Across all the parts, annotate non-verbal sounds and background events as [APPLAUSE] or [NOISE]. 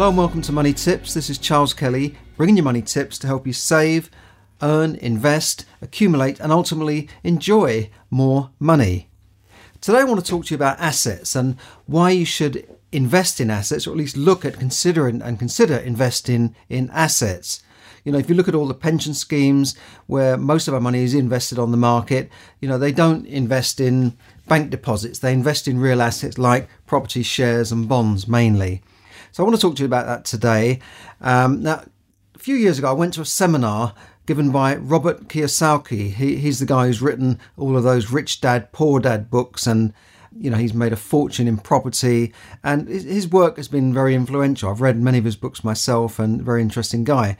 Hello and welcome to Money Tips. This is Charles Kelly, bringing you money tips to help you save, earn, invest, accumulate, and ultimately enjoy more money. Today, I want to talk to you about assets and why you should invest in assets, or at least look at consider and consider investing in assets. You know, if you look at all the pension schemes where most of our money is invested on the market, you know, they don't invest in bank deposits, they invest in real assets like property, shares, and bonds mainly. So I want to talk to you about that today. Um, now, a few years ago, I went to a seminar given by Robert Kiyosaki. He, he's the guy who's written all of those Rich Dad, Poor Dad books, and you know he's made a fortune in property, and his work has been very influential. I've read many of his books myself, and very interesting guy.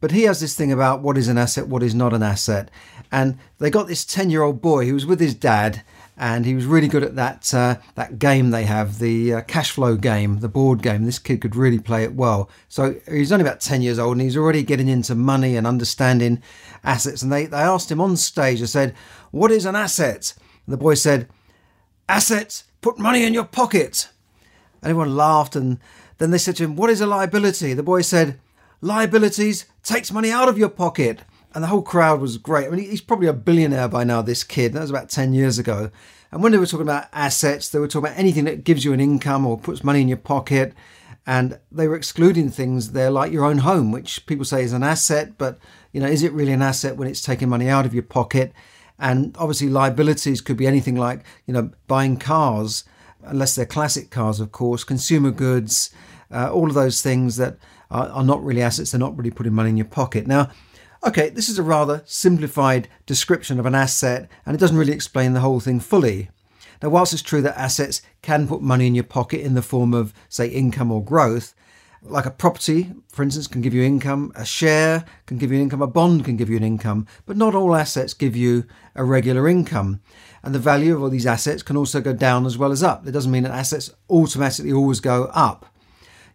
But he has this thing about what is an asset, what is not an asset, and they got this ten-year-old boy who was with his dad and he was really good at that uh, that game they have, the uh, cash flow game, the board game. This kid could really play it well. So he's only about ten years old, and he's already getting into money and understanding assets. And they they asked him on stage. They said, "What is an asset?" And the boy said, "Assets, put money in your pocket." And everyone laughed, and then they said to him, "What is a liability?" The boy said, "Liabilities takes money out of your pocket." And the whole crowd was great. I mean, he's probably a billionaire by now, this kid. That was about 10 years ago. And when they were talking about assets, they were talking about anything that gives you an income or puts money in your pocket. And they were excluding things there like your own home, which people say is an asset, but you know, is it really an asset when it's taking money out of your pocket? And obviously, liabilities could be anything like you know buying cars, unless they're classic cars, of course, consumer goods, uh, all of those things that are, are not really assets. They're not really putting money in your pocket. Now, Okay, this is a rather simplified description of an asset and it doesn't really explain the whole thing fully. Now, whilst it's true that assets can put money in your pocket in the form of, say, income or growth, like a property, for instance, can give you income, a share can give you income, a bond can give you an income, but not all assets give you a regular income. And the value of all these assets can also go down as well as up. It doesn't mean that assets automatically always go up.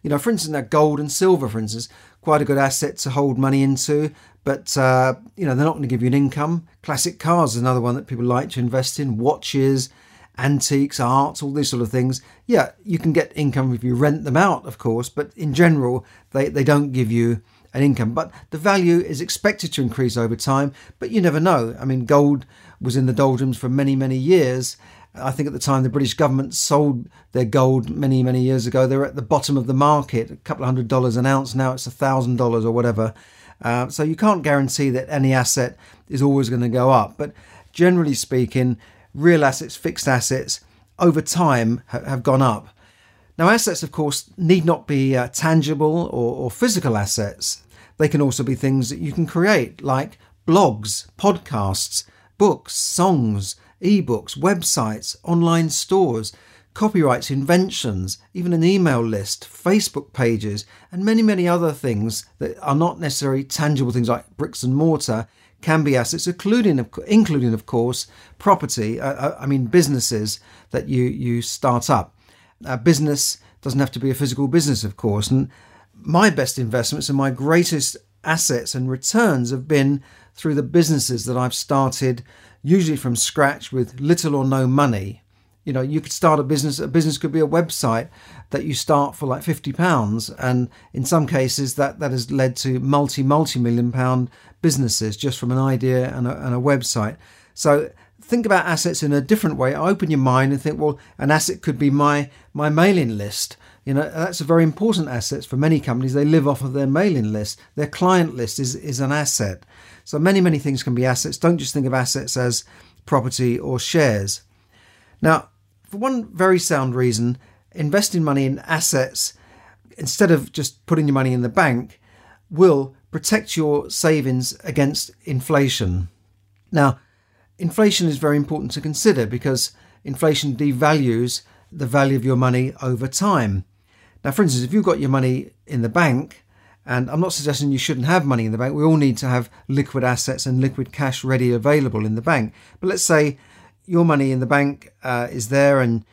You know, for instance, that gold and silver, for instance, quite a good asset to hold money into, but uh, you know they're not going to give you an income. Classic cars is another one that people like to invest in. Watches, antiques, art, all these sort of things. Yeah, you can get income if you rent them out, of course, but in general they, they don't give you an income. But the value is expected to increase over time, but you never know. I mean, gold was in the doldrums for many, many years. I think at the time the British government sold their gold many, many years ago. They were at the bottom of the market, a couple of hundred dollars an ounce. Now it's a thousand dollars or whatever. Uh, so you can't guarantee that any asset is always going to go up. But generally speaking, real assets, fixed assets, over time ha- have gone up. Now, assets, of course, need not be uh, tangible or, or physical assets. They can also be things that you can create, like blogs, podcasts, books, songs, ebooks, websites, online stores copyrights, inventions, even an email list, Facebook pages, and many, many other things that are not necessarily tangible things like bricks and mortar can be assets, including, including of course, property. Uh, uh I mean, businesses that you you start up. A business doesn't have to be a physical business, of course. And my best investments and my greatest assets and returns have been through the businesses that I've started, usually from scratch with little or no money you know you could start a business a business could be a website that you start for like 50 pounds and in some cases that that has led to multi multi million pound businesses just from an idea and a, and a website. So think about assets in a different way. Open your mind and think well an asset could be my my mailing list. You know that's a very important asset for many companies. They live off of their mailing list. Their client list is is an asset. So many many things can be assets. Don't just think of assets as property or shares. Now for one very sound reason, investing money in assets instead of just putting your money in the bank will protect your savings against inflation. Now, inflation is very important to consider because inflation devalues the value of your money over time. Now, for instance, if you've got your money in the bank, and I'm not suggesting you shouldn't have money in the bank, we all need to have liquid assets and liquid cash ready available in the bank. But let's say your money in the bank uh, is there and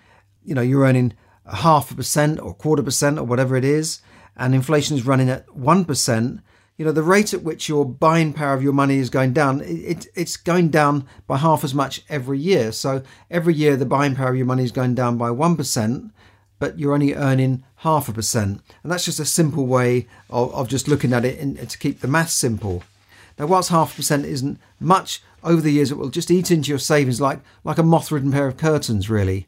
you know you're earning a half a percent or quarter percent or whatever it is, and inflation is running at one percent you know the rate at which your buying power of your money is going down it, it's going down by half as much every year. So every year the buying power of your money is going down by 1% but you're only earning half a percent. And that's just a simple way of, of just looking at it in, to keep the math simple. Now whilst half a percent isn't much over the years it will just eat into your savings like like a moth-ridden pair of curtains really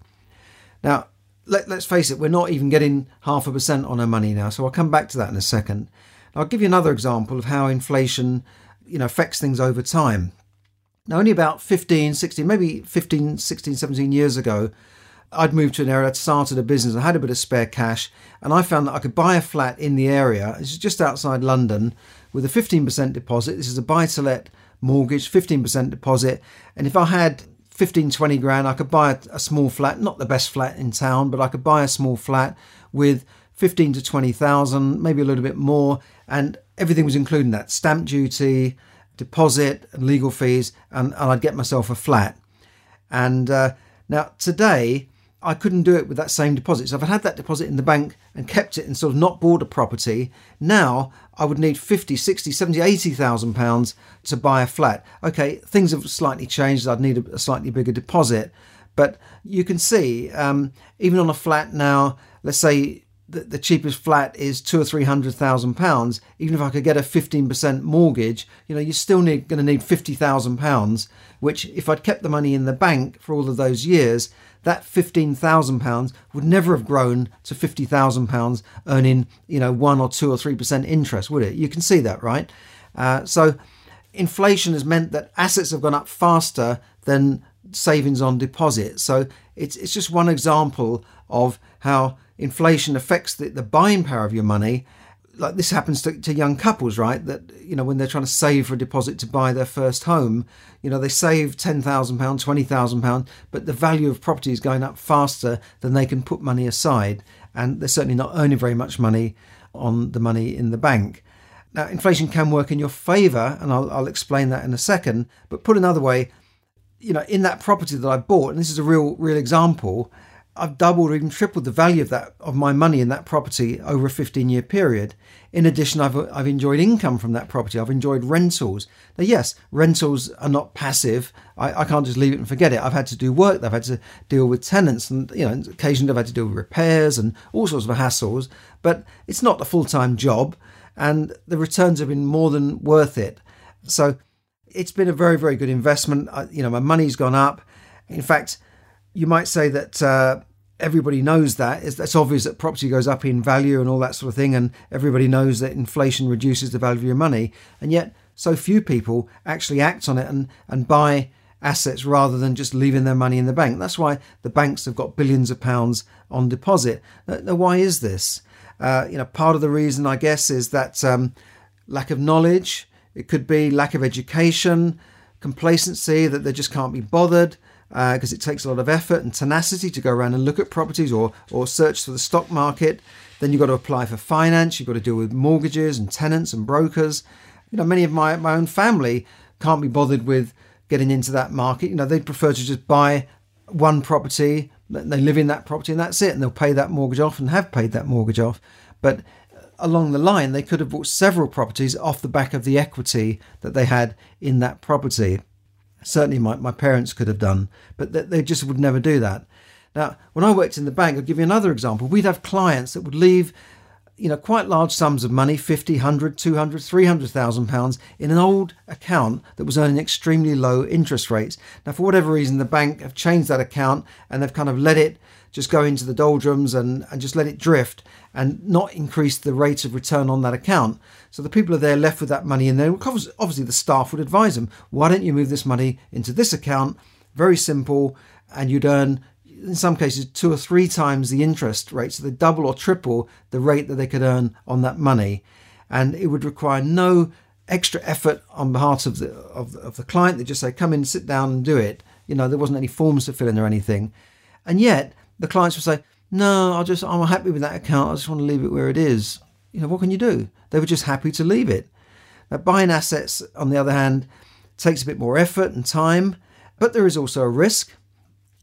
now let, us face it we're not even getting half a percent on our money now so i'll come back to that in a second I'll give you another example of how inflation, you know, affects things over time. Now, only about 15, 16, maybe 15, 16, 17 years ago, I'd moved to an area, I'd started a business, I had a bit of spare cash, and I found that I could buy a flat in the area, it's just outside London, with a 15% deposit. This is a buy to let mortgage, 15% deposit. And if I had 15, 20 grand, I could buy a, a small flat, not the best flat in town, but I could buy a small flat with 15 to 20,000, maybe a little bit more, and everything was included in that stamp duty, deposit, legal fees, and, and I'd get myself a flat. And uh, now today, I couldn't do it with that same deposit. So if I had that deposit in the bank and kept it and sort of not bought a property, now I would need 50, 60, 70, 80,000 pounds to buy a flat. Okay, things have slightly changed. I'd need a, slightly bigger deposit. But you can see, um, even on a flat now, let's say the, the cheapest flat is two or three hundred thousand pounds, even if I could get a fifteen percent mortgage, you know, you're still going to need fifty thousand pounds. Which, if I'd kept the money in the bank for all of those years, that fifteen thousand pounds would never have grown to fifty thousand pounds, earning you know one or two or three percent interest, would it? You can see that, right? Uh, so, inflation has meant that assets have gone up faster than savings on deposit. So it's it's just one example of how inflation affects the, the buying power of your money like this happens to, to young couples right? That you know when they're trying to save for a deposit to buy their first home you know they save 10,000 pounds 20,000 pounds but the value of property is going up faster than they can put money aside. And they're certainly not earning very much money on the money in the bank. Now inflation can work in your favor and I'll, I'll explain that in a second. But put another way you know in that property that I bought and this is a real real example I've doubled or even tripled the value of that of my money in that property over a 15 year period. In addition, I've I've enjoyed income from that property. I've enjoyed rentals. Now, yes, rentals are not passive. I, I can't just leave it and forget it. I've had to do work. I've had to deal with tenants, and you know, occasionally I've had to deal with repairs and all sorts of hassles. But it's not a full time job, and the returns have been more than worth it. So, it's been a very very good investment. I, you know, my money's gone up. In fact you might say that uh, everybody knows that. It's, it's obvious that property goes up in value and all that sort of thing, and everybody knows that inflation reduces the value of your money. And yet, so few people actually act on it and, and buy assets rather than just leaving their money in the bank. That's why the banks have got billions of pounds on deposit. Now, why is this? Uh, you know, part of the reason, I guess, is that um, lack of knowledge. It could be lack of education, complacency, that they just can't be bothered because uh, it takes a lot of effort and tenacity to go around and look at properties or or search for the stock market. Then you've got to apply for finance. You've got to deal with mortgages and tenants and brokers. You know, many of my, my own family can't be bothered with getting into that market. You know, they prefer to just buy one property, they live in that property, and that's it, and they'll pay that mortgage off and have paid that mortgage off. But along the line, they could have bought several properties off the back of the equity that they had in that property certainly my, my parents could have done, but they, they just would never do that. Now, when I worked in the bank, I'll give you another example. We'd have clients that would leave, you know, quite large sums of money 50, 100, 200, 300,000 pounds in an old account that was earning extremely low interest rates. Now, for whatever reason, the bank have changed that account and they've kind of let it just go into the doldrums and, and just let it drift and not increase the rate of return on that account. So the people are there left with that money and then obviously the staff would advise them, why don't you move this money into this account? Very simple, and you'd earn in some cases two or three times the interest rate, so they double or triple the rate that they could earn on that money. And it would require no extra effort on behalf of the of, of the client. They just say, come in, sit down and do it. You know, there wasn't any forms to fill in or anything. And yet the clients would say, no, I'll just, I'm happy with that account. I just want to leave it where it is. You know, what can you do? They were just happy to leave it. Now, buying assets, on the other hand, takes a bit more effort and time, but there is also a risk.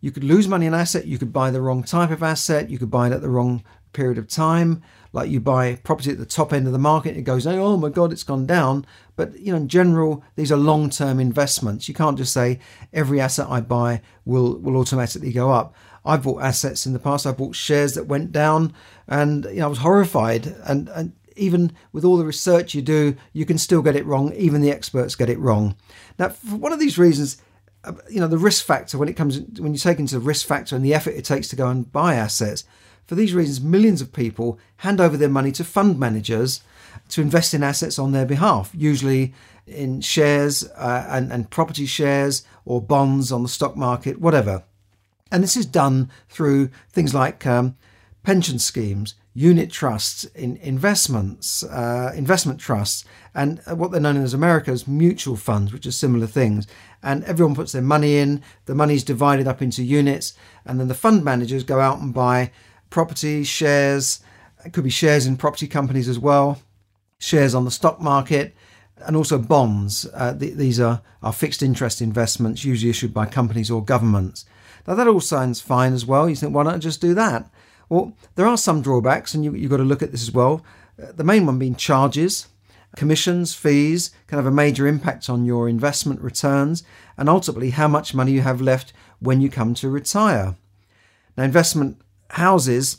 You could lose money in asset, you could buy the wrong type of asset, you could buy it at the wrong period of time. Like you buy property at the top end of the market, it goes, oh my God, it's gone down. But you know, in general, these are long-term investments. You can't just say every asset I buy will will automatically go up. I've bought assets in the past. I bought shares that went down, and you know, I was horrified. And, and even with all the research you do, you can still get it wrong. Even the experts get it wrong. Now, for one of these reasons, uh, you know, the risk factor when it comes when you take into the risk factor and the effort it takes to go and buy assets. For these reasons, millions of people hand over their money to fund managers to invest in assets on their behalf, usually in shares uh, and, and property shares or bonds on the stock market, whatever. And this is done through things like um, pension schemes, unit trusts, in investments, uh, investment trusts, and what they're known as America's mutual funds, which are similar things. And everyone puts their money in. The money is divided up into units, and then the fund managers go out and buy property shares. It could be shares in property companies as well, shares on the stock market, and also bonds. Uh, th- these are, are fixed interest investments, usually issued by companies or governments. That all sounds fine as well. You think, why not I just do that? Well, there are some drawbacks, and you, you've got to look at this as well. Uh, the main one being charges. Commissions, fees can have a major impact on your investment returns and ultimately how much money you have left when you come to retire. Now, investment houses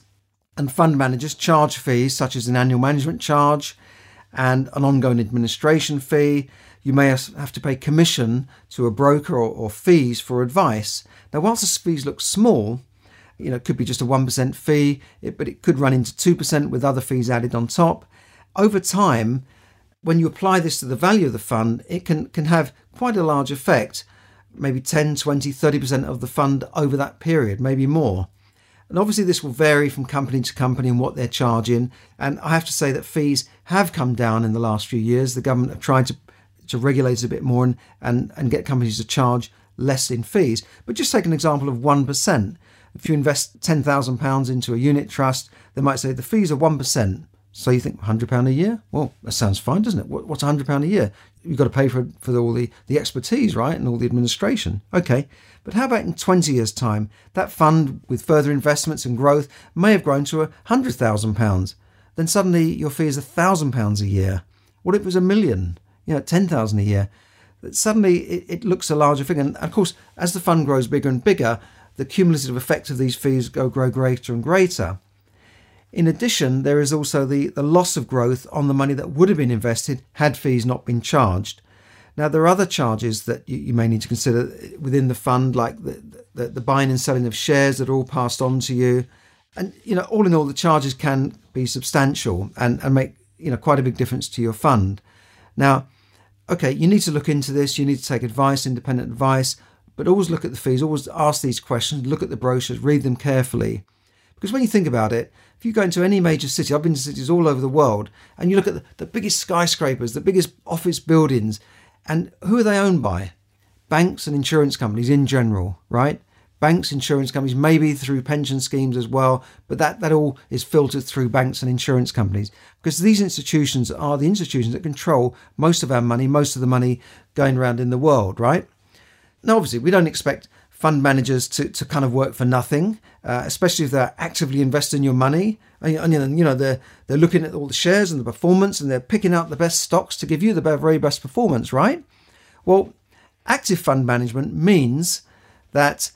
and fund managers charge fees such as an annual management charge and an ongoing administration fee. You may have to pay commission to a broker or, or fees for advice. Now, whilst the fees look small, you know, it could be just a 1% fee, but it could run into 2% with other fees added on top. Over time, when you apply this to the value of the fund, it can, can have quite a large effect, maybe 10, 20, 30% of the fund over that period, maybe more. And obviously, this will vary from company to company and what they're charging. And I have to say that fees have come down in the last few years. The government have tried to, to regulate it a bit more and, and, and get companies to charge less in fees. But just take an example of 1%. If you invest £10,000 into a unit trust, they might say the fees are 1%. So you think £100 a year? Well, that sounds fine, doesn't it? What's £100 a year? You've got to pay for, for all the, the expertise, right? And all the administration. Okay. But how about in 20 years' time? That fund, with further investments and growth, may have grown to £100,000. Then suddenly your fee is £1,000 a year. What if it was a million? You know, 10000 a year. Suddenly it, it looks a larger figure. And of course, as the fund grows bigger and bigger, the cumulative effect of these fees go grow greater and greater. In addition, there is also the, the loss of growth on the money that would have been invested had fees not been charged. Now, there are other charges that you, you may need to consider within the fund, like the, the, the, buying and selling of shares that are all passed on to you. And, you know, all in all, the charges can be substantial and, and make, you know, quite a big difference to your fund. Now, okay, you need to look into this. You need to take advice, independent advice, but always look at the fees, always ask these questions, look at the brochures, read them carefully. Because when you think about it, if you go into any major city, I've been to cities all over the world, and you look at the, the biggest skyscrapers, the biggest office buildings, and who are they owned by? Banks and insurance companies in general, right? Banks, insurance companies, maybe through pension schemes as well, but that, that all is filtered through banks and insurance companies because these institutions are the institutions that control most of our money, most of the money going around in the world, right? Now, obviously, we don't expect fund managers to, to kind of work for nothing, uh, especially if they're actively investing your money. And, and, you know, they're, they're looking at all the shares and the performance and they're picking out the best stocks to give you the very best performance, right? Well, active fund management means that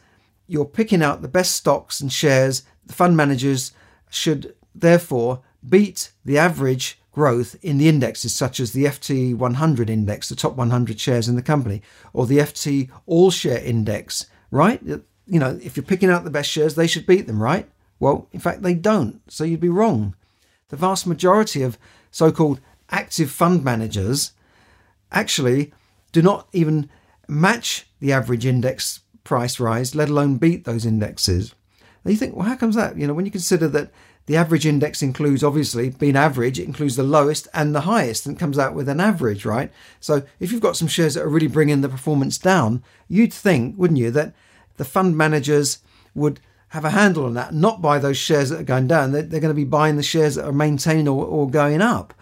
you're picking out the best stocks and shares. The fund managers should therefore beat the average growth in the indexes, such as the FT 100 index, the top 100 shares in the company, or the FT All Share Index, right? You know, if you're picking out the best shares, they should beat them, right? Well, in fact, they don't. So you'd be wrong. The vast majority of so called active fund managers actually do not even match the average index price rise, let alone beat those indexes. And you think, well, how comes that? You know, when you consider that the average index includes, obviously, being average, it includes the lowest and the highest and comes out with an average, right? So if you've got some shares that are really bringing the performance down, you'd think, wouldn't you, that the fund managers would have a handle on that, not buy those shares that are going down. They're, they're going to be buying the shares that are maintaining or, or going up.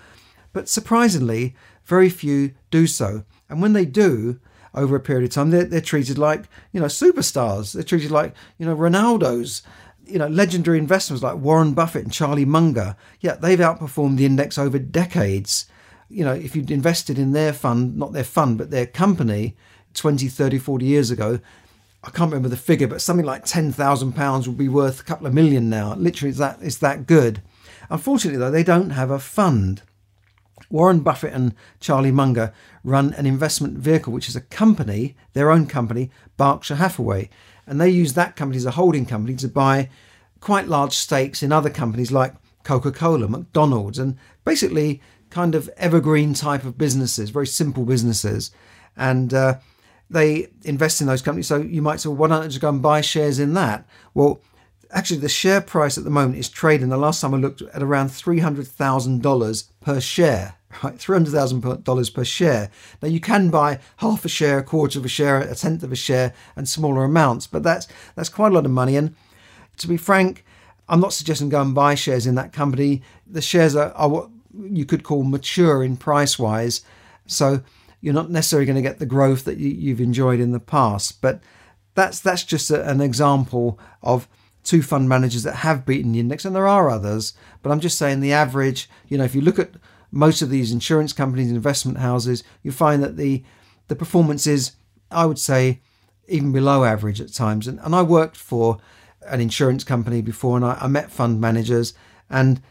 But surprisingly, very few do so. And when they do, over a period of time, they're, they're treated like, you know, superstars. They're treated like, you know, Ronaldo's, you know, legendary investors like Warren Buffett and Charlie Munger. Yeah, they've outperformed the index over decades. You know, if you'd invested in their fund, not their fund, but their company 20, 30, 40 years ago, I can't remember the figure, but something like £10,000 would be worth a couple of million now. Literally, that, it's that good. Unfortunately, though, they don't have a fund. Warren Buffett and Charlie Munger run an investment vehicle, which is a company, their own company, Berkshire Hathaway. And they use that company as a holding company to buy quite large stakes in other companies like Coca Cola, McDonald's, and basically kind of evergreen type of businesses, very simple businesses. And uh, they invest in those companies. So you might say, well, why don't I just go and buy shares in that? Well, actually, the share price at the moment is trading, the last time I looked, at around $300,000 per share right? $300,000 per share. Now, you can buy half a share, a quarter of a share, a tenth of a share, and smaller amounts, but that's, that's quite a lot of money. And to be frank, I'm not suggesting go and buy shares in that company. The shares are, are what you could call mature in price wise. So you're not necessarily going to get the growth that you, have enjoyed in the past. But that's that's just a, an example of two fund managers that have beaten the index, and there are others. But I'm just saying the average. You know, if you look at most of these insurance companies, investment houses, you find that the the performance is, I would say, even below average at times. And, and I worked for an insurance company before, and I, I met fund managers, and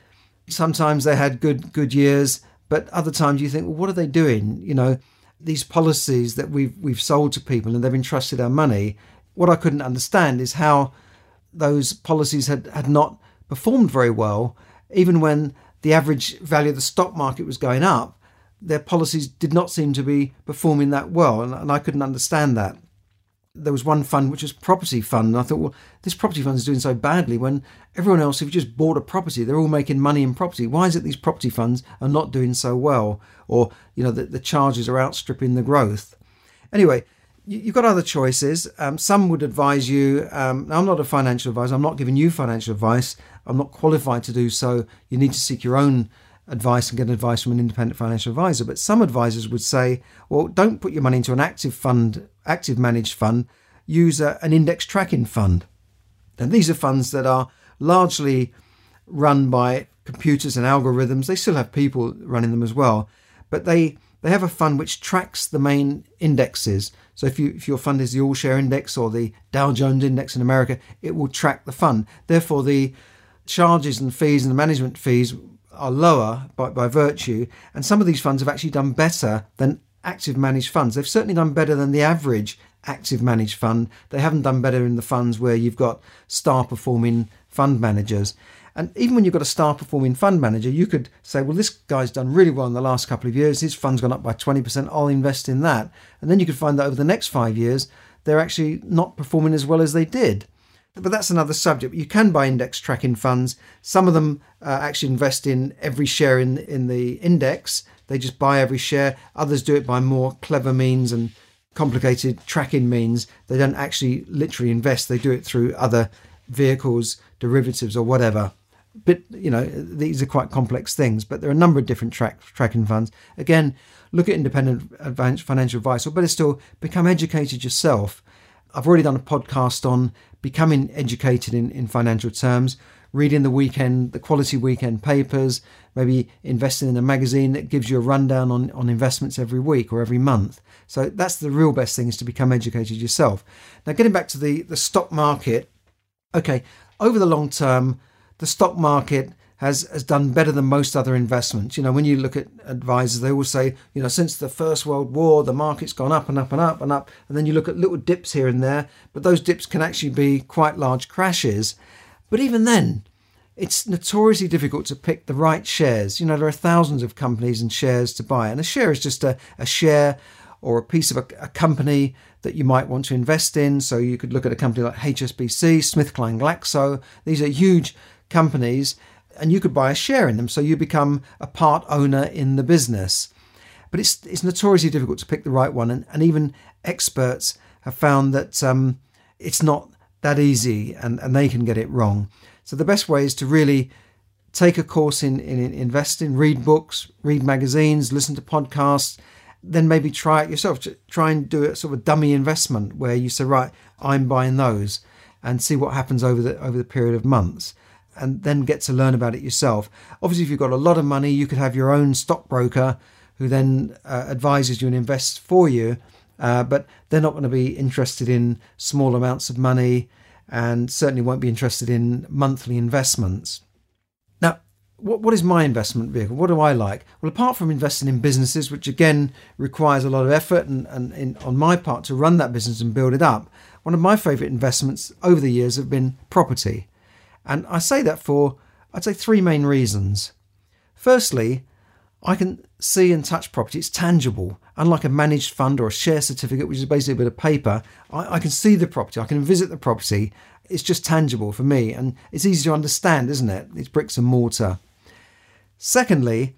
sometimes they had good good years, but other times you think, well, what are they doing? You know, these policies that we've we've sold to people and they've entrusted our money. What I couldn't understand is how those policies had, had not performed very well, even when the average value of the stock market was going up, their policies did not seem to be performing that well, and, and I couldn't understand that. There was one fund which was property fund, and I thought, well, this property fund is doing so badly when everyone else, if you just bought a property, they're all making money in property. Why is it these property funds are not doing so well, or you know the, the charges are outstripping the growth? Anyway, you've got other choices. Um, some would advise you. Um, I'm not a financial advisor. I'm not giving you financial advice. I'm not qualified to do so. You need to seek your own advice and get advice from an independent financial advisor. But some advisors would say, well, don't put your money into an active fund, active managed fund. Use a, an index tracking fund. And these are funds that are largely run by computers and algorithms. They still have people running them as well, but they they have a fund which tracks the main indexes. So if you if your fund is the All Share Index or the Dow Jones Index in America, it will track the fund. Therefore, the charges and fees and the management fees are lower by, by virtue. And some of these funds have actually done better than active managed funds. They've certainly done better than the average active managed fund. They haven't done better in the funds where you've got star performing fund managers. And even when you've got a star performing fund manager, you could say, well, this guy's done really well in the last couple of years. His fund's gone up by 20%. I'll invest in that. And then you could find that over the next five years, they're actually not performing as well as they did. But that's another subject. You can buy index tracking funds. Some of them uh, actually invest in every share in, in the index. They just buy every share. Others do it by more clever means and complicated tracking means. They don't actually literally invest, they do it through other vehicles, derivatives, or whatever but you know these are quite complex things but there are a number of different track, tracking funds. Again look at independent financial advice or better still become educated yourself. I've already done a podcast on becoming educated in, in financial terms reading the weekend the quality weekend papers maybe investing in a magazine that gives you a rundown on, on investments every week or every month. So that's the real best thing is to become educated yourself. Now getting back to the the stock market okay over the long term the stock market has, has done better than most other investments. You know, when you look at advisors, they will say, you know, since the First World War, the market's gone up and up and up and up. And then you look at little dips here and there, but those dips can actually be quite large crashes. But even then, it's notoriously difficult to pick the right shares. You know, there are thousands of companies and shares to buy, and a share is just a, a share or a piece of a, a, company that you might want to invest in. So you could look at a company like HSBC, SmithKline Glaxo. These are huge companies and you could buy a share in them. So you become a part owner in the business. But it's, it's notoriously difficult to pick the right one. And, and even experts have found that um, it's not that easy and, and they can get it wrong. So the best way is to really take a course in, in investing, read books, read magazines, listen to podcasts, then maybe try it yourself. Try and do a sort of dummy investment where you say, right, I'm buying those and see what happens over the over the period of months and then get to learn about it yourself. Obviously, if you've got a lot of money, you could have your own stockbroker who then uh, advises you and invests for you. Uh, but they're not going to be interested in small amounts of money and certainly won't be interested in monthly investments. Now, what, what is my investment vehicle? What do I like? Well, apart from investing in businesses, which again requires a lot of effort and, and in, on my part to run that business and build it up, one of my favourite investments over the years have been property. And I say that for, I'd say, three main reasons. Firstly, I can see and touch property. It's tangible. Unlike a managed fund or a share certificate, which is basically a bit of paper, I, I, can see the property. I can visit the property. It's just tangible for me. And it's easy to understand, isn't it? It's bricks and mortar. Secondly,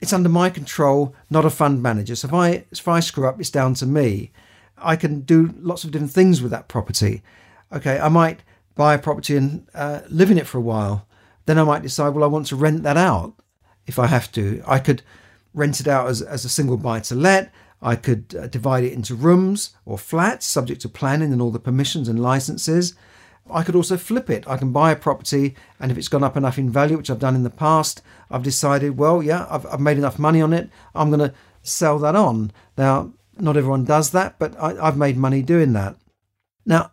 it's under my control, not a fund manager. So if I, if I screw up, it's down to me. I can do lots of different things with that property. Okay, I might buy a property and uh, live in it for a while. Then I might decide, well, I want to rent that out if I have to. I could rent it out as, as a single buy to let. I could uh, divide it into rooms or flats, subject to planning and all the permissions and licenses. I could also flip it. I can buy a property, and if it's gone up enough in value, which I've done in the past, I've decided, well, yeah, I've, I've made enough money on it. I'm going to sell that on. Now, not everyone does that, but I, I've made money doing that. Now,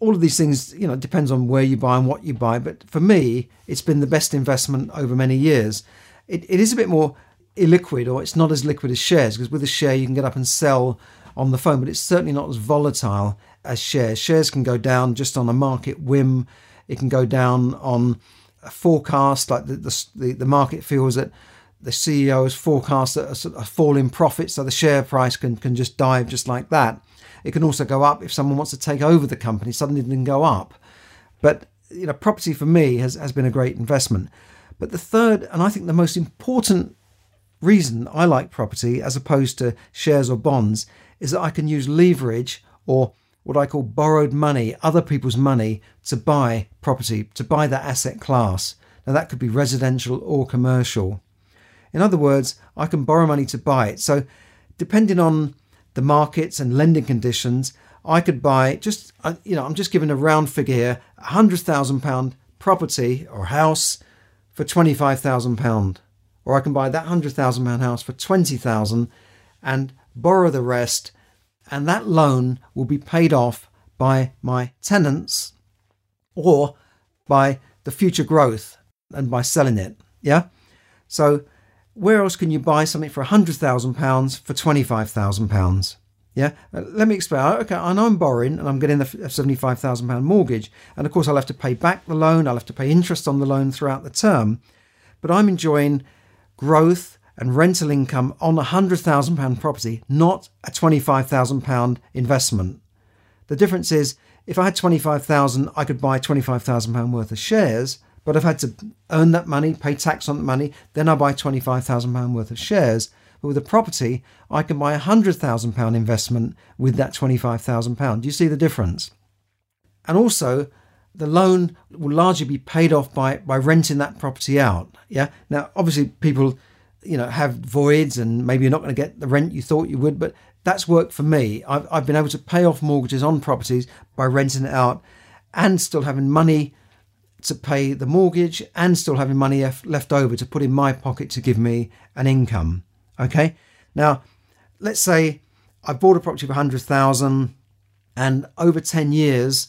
all of these things, you know, depends on where you buy and what you buy. But for me, it's been the best investment over many years. It, it is a bit more illiquid, or it's not as liquid as shares, because with a share you can get up and sell on the phone, but it's certainly not as volatile as shares. Shares can go down just on a market whim. It can go down on a forecast, like the the, the market feels that the CEO has forecast a, a fall in profit, so the share price can, can just dive just like that. It can also go up if someone wants to take over the company, suddenly it can go up. But you know, property for me has, has been a great investment. But the third, and I think the most important reason I like property as opposed to shares or bonds is that I can use leverage or what I call borrowed money, other people's money, to buy property, to buy that asset class. Now, that could be residential or commercial. In other words, I can borrow money to buy it. So, depending on the markets and lending conditions, I could buy just, uh, you know, I'm just giving a round figure here, a hundred thousand pound property or house for twenty five thousand pound, or I can buy that hundred thousand pound house for twenty thousand and borrow the rest, and that loan will be paid off by my tenants or by the future growth and by selling it. Yeah, so where else can you buy something for £100,000 for £25,000? Yeah, uh, let me explain. Okay, I know I'm borrowing and I'm getting a £75,000 mortgage. And of course, I'll have to pay back the loan, I'll have to pay interest on the loan throughout the term. But I'm enjoying growth and rental income on a £100,000 property, not a £25,000 investment. The difference is if I had 25,000, I could buy 25,000 pound worth of shares but I've had to earn that money, pay tax on that money, then I buy £25,000 worth of shares. But with a property, I can buy a £100,000 investment with that £25,000. Do you see the difference? And also, the loan will largely be paid off by, by renting that property out. Yeah. Now, obviously, people, you know, have voids and maybe you're not going to get the rent you thought you would, but that's worked for me. I've, I've been able to pay off mortgages on properties by renting it out and still having money to pay the mortgage and still having money left over to put in my pocket to give me an income. Okay. Now, let's say I bought a property for 100,000 and over 10 years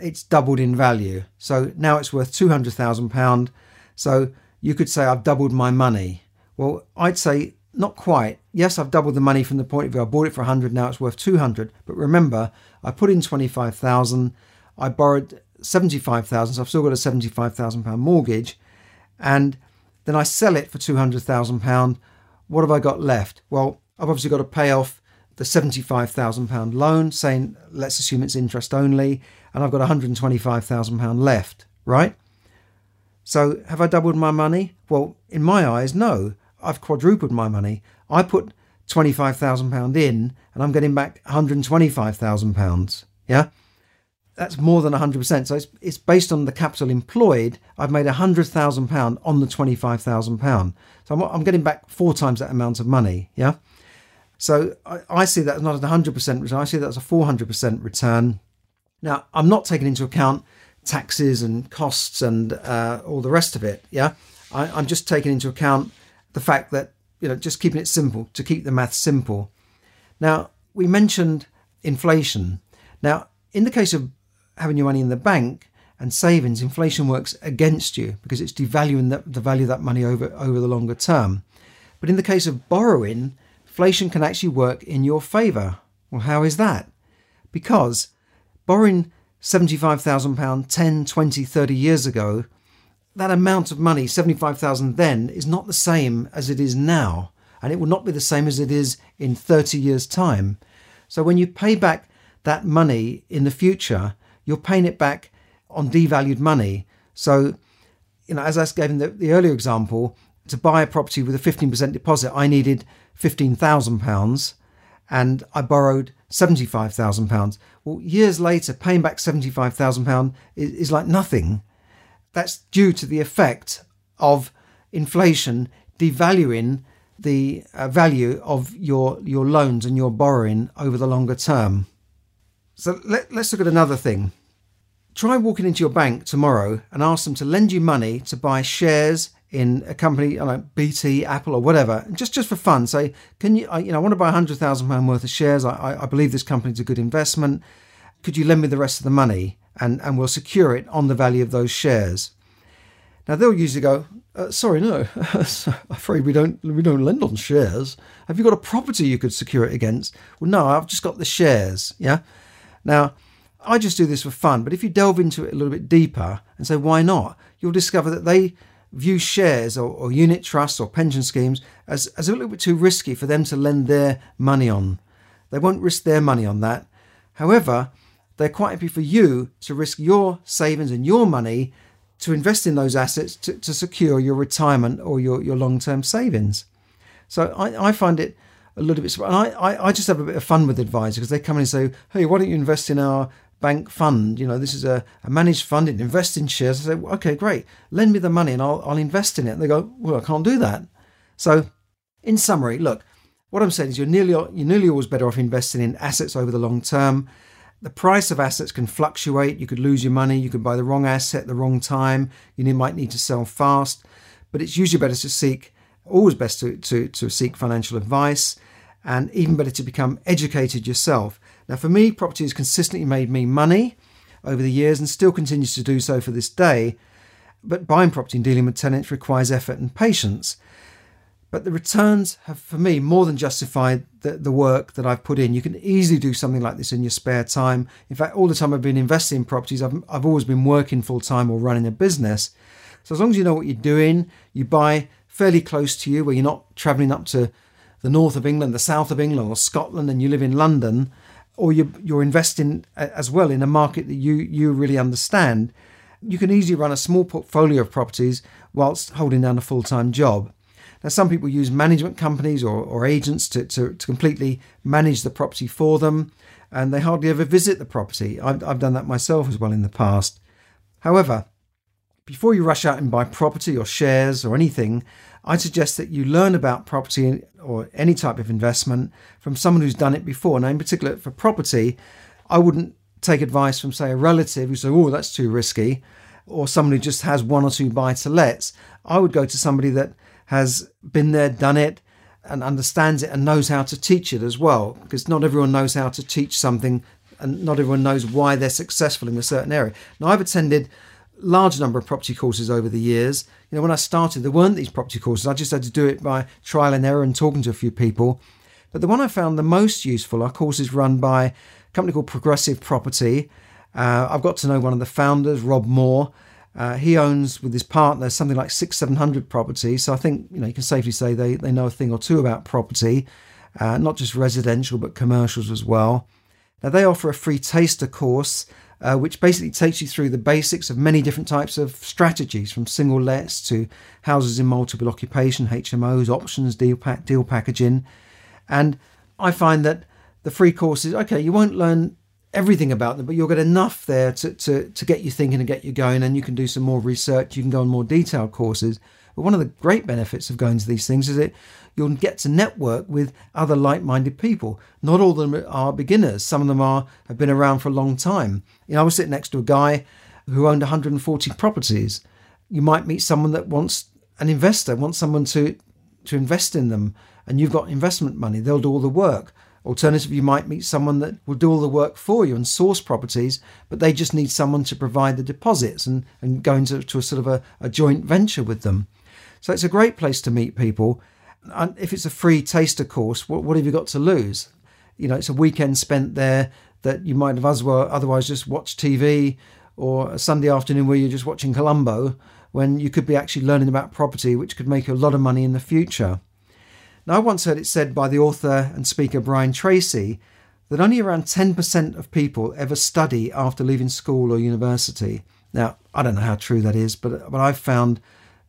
it's doubled in value. So now it's worth 200,000 pound. So you could say I've doubled my money. Well, I'd say not quite. Yes, I've doubled the money from the point of view I bought it for 100, now it's worth 200. But remember, I put in 25,000, I borrowed 75,000, so I've still got a 75,000 pound mortgage, and then I sell it for 200,000 pound. What have I got left? Well, I've obviously got to pay off the 75,000 pound loan, saying let's assume it's interest only, and I've got 125,000 pound left, right? So have I doubled my money? Well, in my eyes, no. I've quadrupled my money. I put 25,000 pound in, and I'm getting back 125,000 pounds. Yeah. That's more than 100%. So it's, it's based on the capital employed. I've made £100,000 on the £25,000. So I'm, I'm, getting back four times that amount of money. Yeah. So I, I see that as not a 100% return. I see that as a 400% return. Now, I'm not taking into account taxes and costs and uh, all the rest of it. Yeah. I, I'm just taking into account the fact that, you know, just keeping it simple, to keep the math simple. Now, we mentioned inflation. Now, in the case of having your money in the bank and savings, inflation works against you because it's devaluing the, the value of that money over, over the longer term. But in the case of borrowing, inflation can actually work in your favour. Well, how is that? Because borrowing £75,000 10, 20, 30 years ago, that amount of money, 75,000 then, is not the same as it is now. And it will not be the same as it is in 30 years' time. So when you pay back that money in the future, you're paying it back on devalued money. So, you know, as I gave in the, the earlier example, to buy a property with a 15% deposit, I needed £15,000 and I borrowed £75,000. Well, years later, paying back £75,000 is, is like nothing. That's due to the effect of inflation devaluing the uh, value of your, your loans and your borrowing over the longer term. So let, let's look at another thing. Try walking into your bank tomorrow and ask them to lend you money to buy shares in a company, like BT, Apple, or whatever, just just for fun. Say, can you, I, you know, I want to buy hundred thousand pound worth of shares. I, I believe this company's a good investment. Could you lend me the rest of the money, and and we'll secure it on the value of those shares. Now they'll usually go, uh, sorry, no, [LAUGHS] afraid we don't we don't lend on shares. Have you got a property you could secure it against? Well, no, I've just got the shares. Yeah. Now, I just do this for fun, but if you delve into it a little bit deeper and say, why not? You'll discover that they view shares or, or unit trusts or pension schemes as, as a little bit too risky for them to lend their money on. They won't risk their money on that. However, they're quite happy for you to risk your savings and your money to invest in those assets to, to secure your retirement or your, your long term savings. So I, I find it a little bit. And I, I, I just have a bit of fun with advisors because they come in and say, "Hey, why don't you invest in our bank fund? You know, this is a, a managed fund. It invests in shares." I say, "Okay, great. Lend me the money and I'll I'll invest in it." And they go, "Well, I can't do that." So, in summary, look, what I'm saying is you're nearly you're nearly always better off investing in assets over the long term. The price of assets can fluctuate. You could lose your money. You could buy the wrong asset at the wrong time. You might need to sell fast. But it's usually better to seek, always best to, to, to seek financial advice and even better to become educated yourself. Now, for me, property has consistently made me money over the years and still continues to do so for this day. But buying property and dealing with tenants requires effort and patience. But the returns have, for me, more than justified the, the work that I've put in. You can easily do something like this in your spare time. In fact, all the time I've been investing in properties, I've, I've always been working full time or running a business. So as long as you know what you're doing, you buy fairly close to you, where you're not traveling up to the north of England, the south of England, or Scotland, and you live in London, or you're, you're investing as well in a market that you, you really understand, you can easily run a small portfolio of properties whilst holding down a full time job. Now, some people use management companies or, or agents to, to, to, completely manage the property for them, and they hardly ever visit the property. I've, I've done that myself as well in the past. However, before you rush out and buy property or shares or anything, I'd suggest that you learn about property or any type of investment from someone who's done it before. Now, in particular for property, I wouldn't take advice from, say, a relative who says, oh, that's too risky, or someone who just has one or two buy to lets. I would go to somebody that has been there, done it, and understands it and knows how to teach it as well, because not everyone knows how to teach something and not everyone knows why they're successful in a certain area. Now, I've attended large number of property courses over the years. You know, when I started, there weren't these property courses. I just had to do it by trial and error and talking to a few people. But the one I found the most useful are courses run by a company called Progressive Property. Uh, I've got to know one of the founders, Rob Moore. Uh, he owns with his partner something like six, seven hundred properties. So I think you know you can safely say they, they know a thing or two about property, uh, not just residential but commercials as well. Now they offer a free taster course uh, which basically takes you through the basics of many different types of strategies, from single lets to houses in multiple occupation, HMOs, options, deal, pack, deal packaging. And I find that the free courses, okay, you won't learn everything about them, but you'll get enough there to, to, to get you thinking and get you going. And you can do some more research. You can go on more detailed courses. But one of the great benefits of going to these things is that you'll get to network with other like-minded people. Not all of them are beginners. Some of them are have been around for a long time. You know, I was sitting next to a guy who owned 140 properties. You might meet someone that wants an investor, wants someone to to invest in them, and you've got investment money. They'll do all the work. Alternatively, you might meet someone that will do all the work for you and source properties, but they just need someone to provide the deposits and, and go into to a sort of a, a joint venture with them. So it's a great place to meet people. And if it's a free taster course, what, what have you got to lose? You know, it's a weekend spent there that you might have as well otherwise just watched TV or a Sunday afternoon where you're just watching Columbo when you could be actually learning about property, which could make you a lot of money in the future. Now, I once heard it said by the author and speaker Brian Tracy that only around 10% of people ever study after leaving school or university. Now, I don't know how true that is, but, but I've found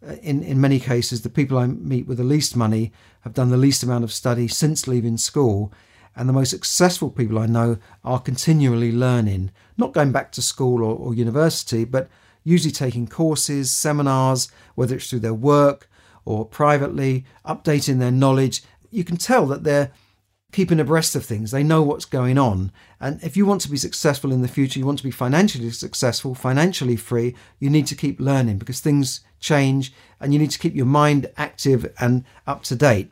Uh, in, in many cases the people I meet with the least money have done the least amount of study since leaving school. And the most successful people I know are continually learning, not going back to school or, or university, but usually taking courses, seminars, whether it's through their work or privately, updating their knowledge. You can tell that they're keeping abreast of things. They know what's going on. And if you want to be successful in the future, you want to be financially successful, financially free, you need to keep learning because things change and you need to keep your mind active and up to date.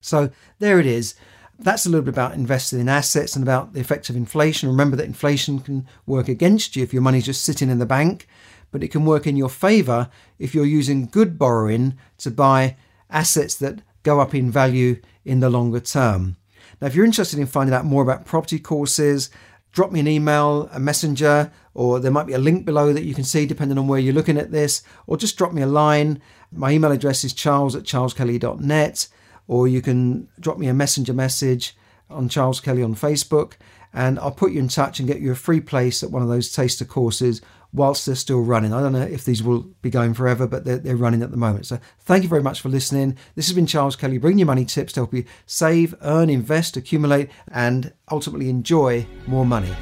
So there it is. That's a little bit about investing in assets and about the effects of inflation. Remember that inflation can work against you if your money's just sitting in the bank but it can work in your favor if you're using good borrowing to buy assets that go up in value in the longer term. Now, if you're interested in finding out more about property courses, drop me an email, a messenger, or there might be a link below that you can see depending on where you're looking at this, or just drop me a line. My email address is charles at charleskelly.net, or you can drop me a messenger message on Charles Kelly on Facebook, and I'll put you in touch and get you a free place at one of those taster courses whilst they're still running. I don't know if these will be going forever, but they're, they're running at the moment. So thank you very much for listening. This has been Charles Kelly, bringing you money tips to help you save, earn, invest, accumulate, and ultimately enjoy more money.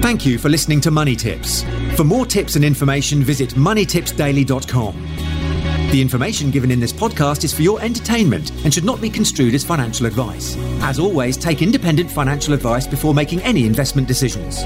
Thank you for listening to Money Tips. For more tips and information, visit moneytipsdaily.com. The information given in this podcast is for your entertainment and should not be construed as financial advice. As always, take independent financial advice before making any investment decisions.